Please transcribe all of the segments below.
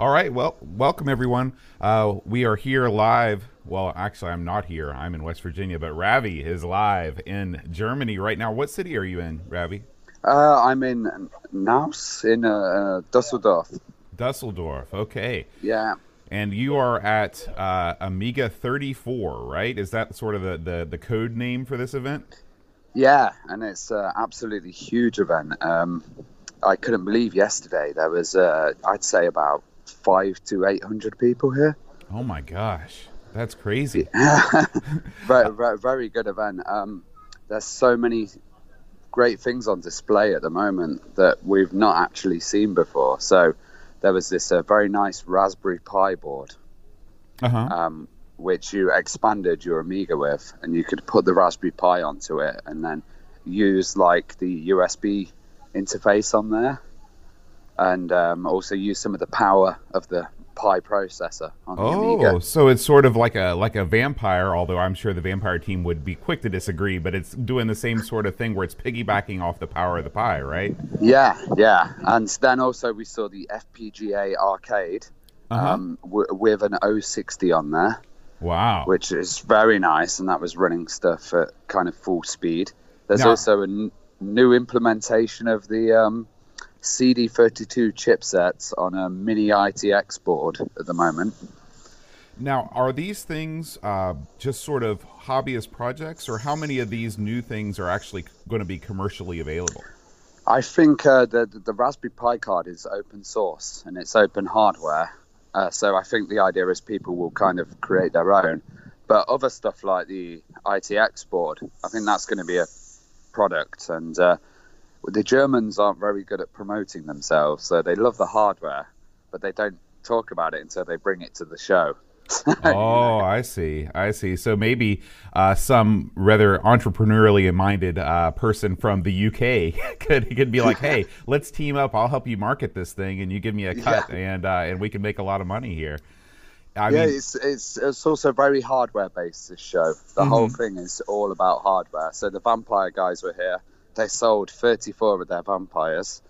All right. Well, welcome everyone. Uh, we are here live. Well, actually, I'm not here. I'm in West Virginia, but Ravi is live in Germany right now. What city are you in, Ravi? Uh, I'm in Neuss in uh, Dusseldorf. Dusseldorf. Okay. Yeah. And you are at uh, Amiga 34, right? Is that sort of the, the, the code name for this event? Yeah, and it's an absolutely huge event. Um, I couldn't believe yesterday there was, uh, I'd say, about five to eight hundred people here. Oh my gosh, that's crazy! very, very, very good event. Um, there's so many great things on display at the moment that we've not actually seen before. So there was this uh, very nice Raspberry Pi board, uh-huh. um, which you expanded your Amiga with, and you could put the Raspberry Pi onto it, and then use like the USB interface on there, and um, also use some of the power of the Pi processor on the oh, Amiga. so it's sort of like a like a vampire, although I'm sure the vampire team would be quick to disagree, but it's doing the same sort of thing where it's piggybacking off the power of the Pi, right? Yeah, yeah. And then also we saw the FPGA arcade Uh-huh. um, w- with an 060 on there, Wow. which is very nice, and that was running stuff at kind of full speed. There's Now- also a n- new implementation of the um, CD32 chipsets on a mini ITX board at the moment. Now, are these things uh, just sort of hobbyist projects, or how many of these new things are actually going to be commercially available? I think uh, the the Raspberry Pi card is open source and it's open hardware. Uh, so I think the idea is people will kind of create their own. But other stuff like the ITX board, I think that's going to be a product. And uh, the Germans aren't very good at promoting themselves, so they love the hardware, but they don't talk about it until they bring it to the show. oh, I see. I see. So maybe uh, some rather entrepreneurially minded uh, person from the UK could could be like, "Hey, let's team up. I'll help you market this thing, and you give me a cut, Yeah. and uh, and we can make a lot of money here." I yeah, mean, it's, it's it's also very hardware based. This show, the whole thing is all about hardware. So the vampire guys were here. They sold 34 of their vampires,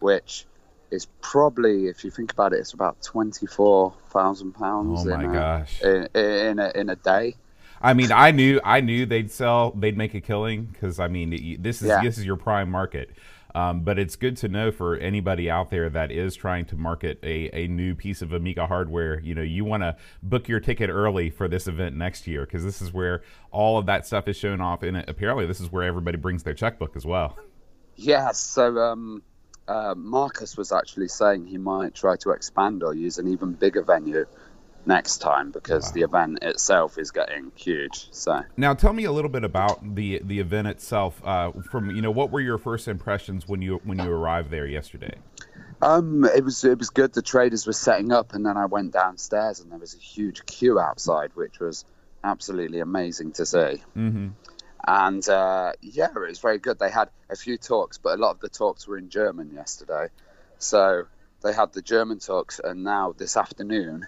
which is probably, if you think about it, it's about 24 thousand pounds. Oh my in a, gosh. In, in a in a day. I mean, I knew I knew they'd sell, they'd make a killing because I mean, this is Yeah. this is your prime market. Um, but it's good to know for anybody out there that is trying to market a, a new piece of Amiga hardware. You know, you want to book your ticket early for this event next year because this is where all of that stuff is shown off. And apparently, this is where everybody brings their checkbook as well. Yes. So um, uh, Marcus was actually saying he might try to expand or use an even bigger venue next time because the event itself is getting huge. So. Now, tell me a little bit about the the event itself. Uh, from you know, what were your first impressions when you when you arrived there yesterday? Um, it was it was good. The traders were setting up, and then I went downstairs, and there was a huge queue outside, which was absolutely amazing to see. Mm-hmm. And uh, yeah, it was very good. They had a few talks, but a lot of the talks were in German yesterday. So they had the German talks, and now this afternoon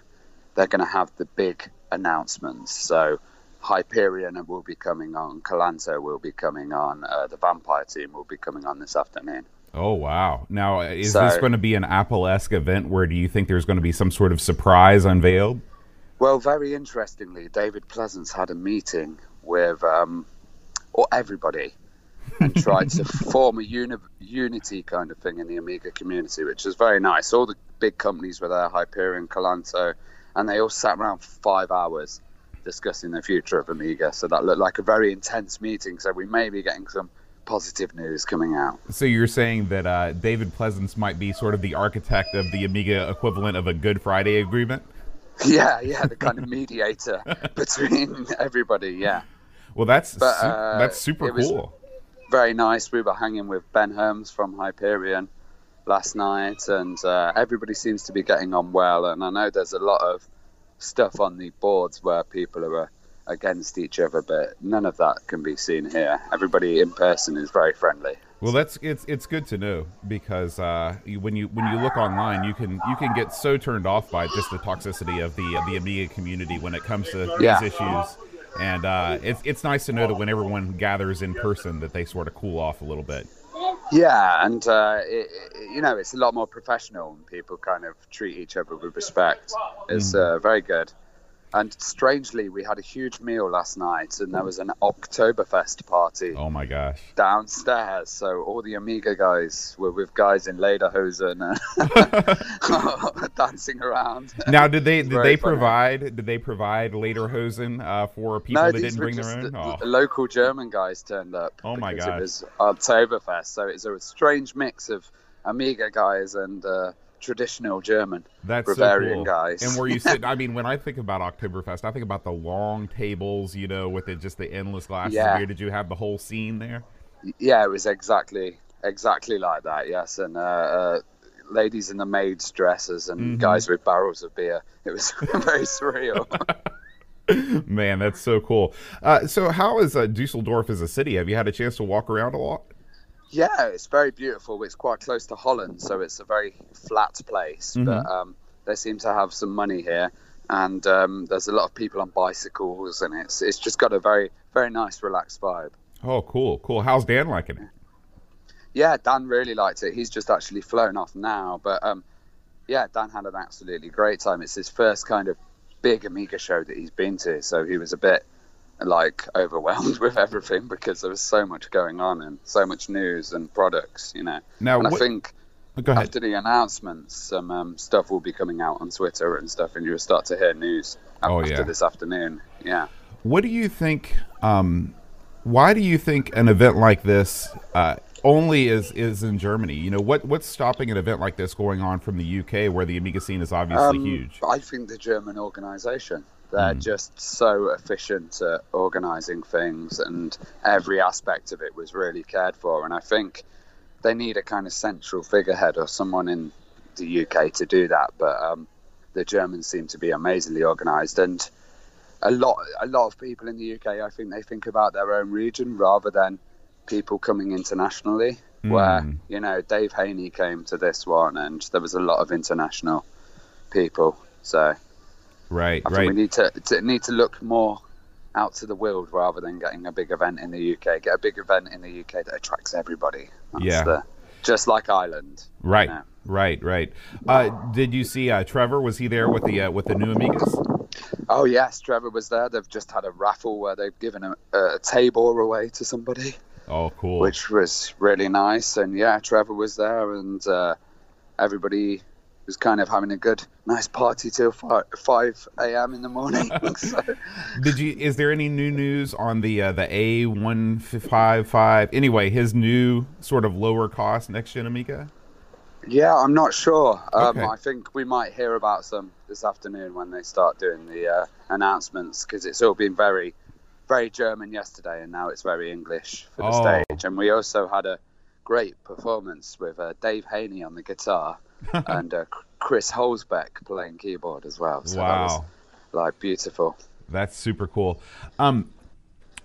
they're going to have the big announcements. So Hyperion will be coming on, Cloanto will be coming on, uh, the Vampire Team will be coming on this afternoon. Oh wow! Now, is So- this going to be an Apple-esque event where do you think there's going to be some sort of surprise unveiled? Well, very interestingly, David Pleasance had a meeting with um, or everybody and tried to form a uni- unity kind of thing in the Amiga community, which was very nice. All the big companies were there, Hyperion, Cloanto, and they all sat around for five hours discussing the future of Amiga. So that looked like a very intense meeting. So we may be getting some positive news coming out. So you're saying that uh, David Pleasance might be sort of the architect of the Amiga equivalent of a Good Friday agreement? Yeah, yeah, the kind of mediator between everybody. Yeah. Well, that's But, su- uh, that's super cool. very nice. We were hanging with Ben Hermans from Hyperion last night, and uh, everybody seems to be getting on well. And I know there's a lot of stuff on the boards where people are uh, against each other, but none of that can be seen here. Everybody in person is very friendly. Well, that's it's it's good to know because uh, when you when you look online, you can you can get so turned off by just the toxicity of the the Amiga community when it comes to these Yeah. issues. And uh, it's it's nice to know that when everyone gathers in person, that they sort of cool off a little bit. Yeah, and uh, it, it, you know it's a lot more professional, and people kind of treat each other with respect. It's uh, very good. And strangely, we had a huge meal last night, and there was an Oktoberfest party Oh my gosh. downstairs. So all the Amiga guys were with guys in lederhosen dancing around. Now, did they did they funny. provide did they provide lederhosen uh, for people no, that didn't bring their own? the- Oh. local German guys turned up. Oh my because gosh. It was Oktoberfest, so it's a strange mix of Amiga guys and uh, traditional German. That's Bavarian so cool. guys. And where you sit, I mean, when I think about Oktoberfest, I think about the long tables, you know, with it, just the endless glasses Yeah. of beer. Did you have the whole scene there? Yeah, it was exactly exactly like that. Yes, and uh, uh, ladies in the maids' dresses and Mm-hmm. guys with barrels of beer. It was very surreal. Man, that's so cool. Uh, so, how is uh, Dusseldorf as a city? Have you had a chance to walk around a lot? Yeah, it's very beautiful. It's quite close to Holland, so it's a very flat place. But um, they seem to have some money here, and um, there's a lot of people on bicycles, and it's it's just got a very very nice, relaxed vibe. Oh, cool, cool. How's Dan liking it? Yeah, Dan really liked it. He's just actually flown off now, but um, yeah, Dan had an absolutely great time. It's his first kind of big Amiga show that he's been to, so he was a bit like overwhelmed with everything because there was so much going on and so much news and products, you know. Now, and I think ahead. after the announcements, some um, stuff will be coming out on Twitter and stuff, and you'll start to hear news Oh, after yeah. this afternoon. Yeah. What do you think? Um, why do you think an event like this uh, only is is in Germany? You know, what what's stopping an event like this going on from the UK, where the Amiga scene is obviously Um, huge? I think the German organisation. They're Hmm. just so efficient at organising things, and every aspect of it was really cared for. And I think they need a kind of central figurehead or someone in the UK to do that. But um, the Germans seem to be amazingly organised, and a lot a lot of people in the UK, I think they think about their own region rather than people coming internationally. Where Mm. you know Dave Haynie came to this one, and there was a lot of international people. So Right, I right. we need to, to need to look more out to the world rather than getting a big event in the UK. Get a big event in the UK that attracts everybody. That's Yeah. the- just like Ireland. you Right, know. right, right. Uh, did you see uh, Trevor? Was he there with the uh, with the new Amigas? Oh yes, Trevor was there. They've just had a raffle where they've given a, a table away to somebody, Oh, cool. which was really nice. And yeah, Trevor was there, and uh, everybody was kind of having a good, nice party till five, a.m. in the morning. so, Did you? Is there any new news on the uh, the A one five five? Anyway, his new sort of lower cost next gen Amiga. Yeah, I'm not sure. Um, Okay. I think we might hear about some this afternoon when they start doing the uh, announcements because it's all been very, very German yesterday, and now it's very English for the Oh. stage. And we also had a great performance with uh, Dave Haynie on the guitar and uh, Chris Hülsbeck playing keyboard as well. So that was Wow. like beautiful. That's super cool. Um,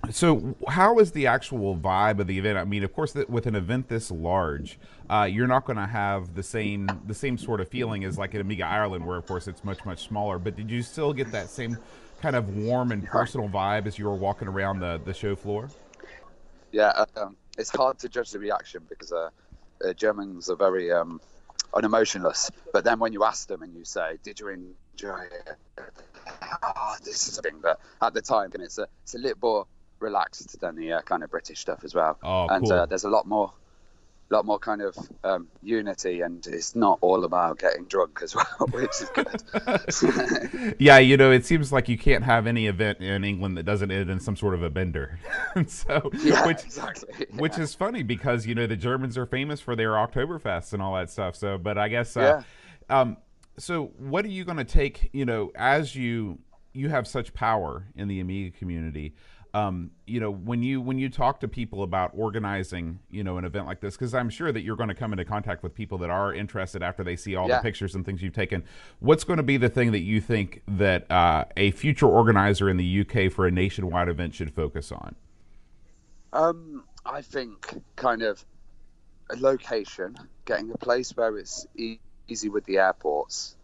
so how is the actual vibe of the event? I mean, of course, with an event this large, uh, you're not going to have the same the same sort of feeling as like at Amiga Ireland, where of course it's much much smaller. But did you still get that same kind of warm and personal vibe as you were walking around the the show floor? Yeah, um, it's hard to judge the reaction because uh, uh, Germans are very um, unemotionless. But then when you ask them and you say, "Did you enjoy it?" Oh, this is a thing. But at the time, and it's a it's a little more relaxed than the uh, kind of British stuff as well. Oh, and cool. uh, there's a lot more. Lot more kind of um, unity, and it's not all about getting drunk as well, which is good. Yeah, you know, it seems like you can't have any event in England that doesn't end in some sort of a bender. So, yeah, which exactly. which is funny because you know the Germans are famous for their Oktoberfest and all that stuff. So, but I guess, uh, um, so what are you going to take? You know, as you you have such power in the Amiga community. Um, you know, when you when you talk to people about organizing, you know, an event like this, because I'm sure that you're going to come into contact with people that are interested after they see all Yeah. the pictures and things you've taken. What's going to be the thing that you think that uh, a future organizer in the UK for a nationwide event should focus on? Um, I think kind of a location, getting a place where it's e- easy with the airports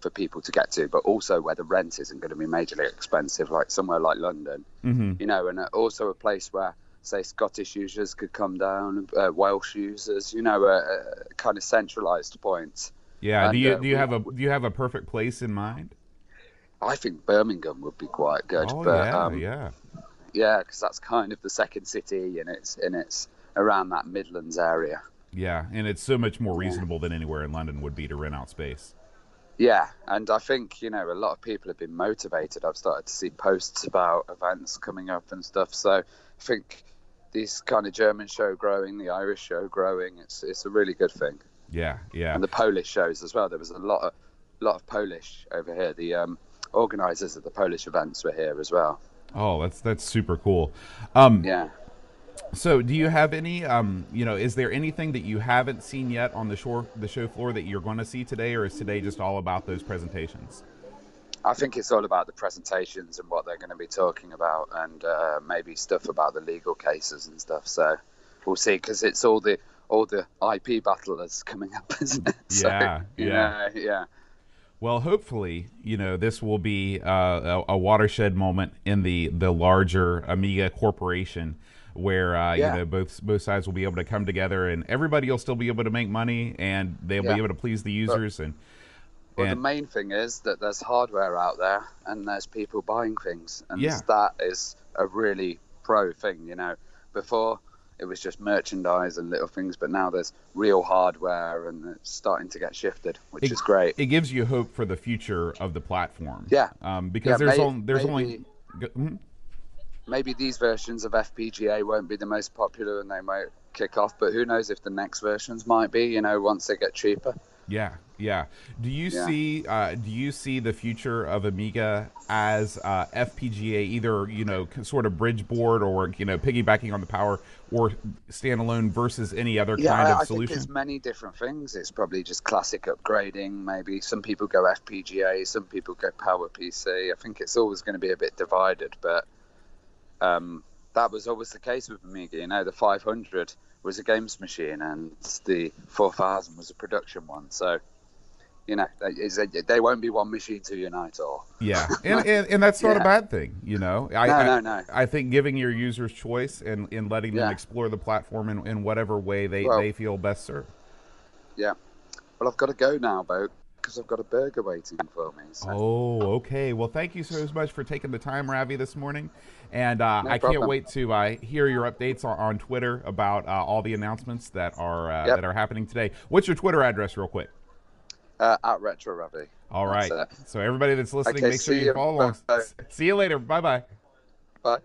for people to get to, but also where the rent isn't going to be majorly expensive, like somewhere like London, Mm-hmm. you know, and uh, also a place where say Scottish users could come down, uh, Welsh users, you know, uh, uh, kind of centralised points. Yeah. And, do you uh, do you have a do you have a perfect place in mind? I think Birmingham would be quite good, Oh but yeah, um, yeah. yeah, because that's kind of the second city, and it's and it's around that Midlands area. Yeah, and it's so much more reasonable than anywhere in London would be to rent out space. Yeah, and I think you know a lot of people have been motivated. I've started to see posts about events coming up and stuff. So I think this kind of German show growing, the Irish show growing, it's it's a really good thing. Yeah, yeah. And the Polish shows as well. There was a lot of lot of Polish over here. The um, organisers of the Polish events were here as well. Oh, that's that's super cool. Um, Yeah. So, do you have any? Um, you know, is there anything that you haven't seen yet on the shore, the show floor that you're going to see today, or is today just all about those presentations? I think it's all about the presentations and what they're going to be talking about, and uh, maybe stuff about the legal cases and stuff. So we'll see, because it's all the all the IP battle that's coming up, isn't it? So, Yeah, yeah. know, yeah, Well, hopefully, you know, this will be uh, a, a watershed moment in the the larger Amiga corporation, where uh, Yeah. you know both both sides will be able to come together, and everybody will still be able to make money, and they'll be able to please the users, and Well, the main thing is that there's hardware out there and there's people buying things, and Yeah. that is a really pro thing. You know, before it was just merchandise and little things, but now there's real hardware and it's starting to get shifted, which It- is great. it gives you hope for the future of the platform. Yeah. um, because Yeah, there's only there's only. maybe- go- mhm. Maybe these versions of FPGA won't be the most popular and they might kick off, but who knows if the next versions might be, you know, once they get cheaper. Yeah, yeah. Do you Yeah. see uh, do you see the future of Amiga as uh, FPGA, either you know sort of bridge board or you know piggybacking on the power, or standalone versus any other Yeah, kind I, of I think there's many different things. It's probably just classic upgrading. Maybe some people go FPGA, some people go Power PC. I think it's always going to be a bit divided, but um, that was always the case with Amiga. You know, the 500 was a games machine, and the 4000 was a production one. So, you know, they, they won't be one machine to unite all. Yeah, and, and and that's not a bad thing, you know. I, No, I, no, no. I think giving your users choice and, and letting them Yeah. explore the platform in, in whatever way they, Well- they feel best served. Yeah. Well, I've got to go now, Bo, because I've got a burger waiting for me. So. Oh, okay. Well, thank you so much for taking the time, Ravi, this morning. And uh, No I can't wait to uh, hear your updates on, on Twitter about uh, all the announcements that are uh, Yep. that are happening today. What's your Twitter address, real quick? Uh, at Retro Ravi. All right. So everybody that's listening, Okay, make sure you you. follow along. See you later. Bye bye. Bye.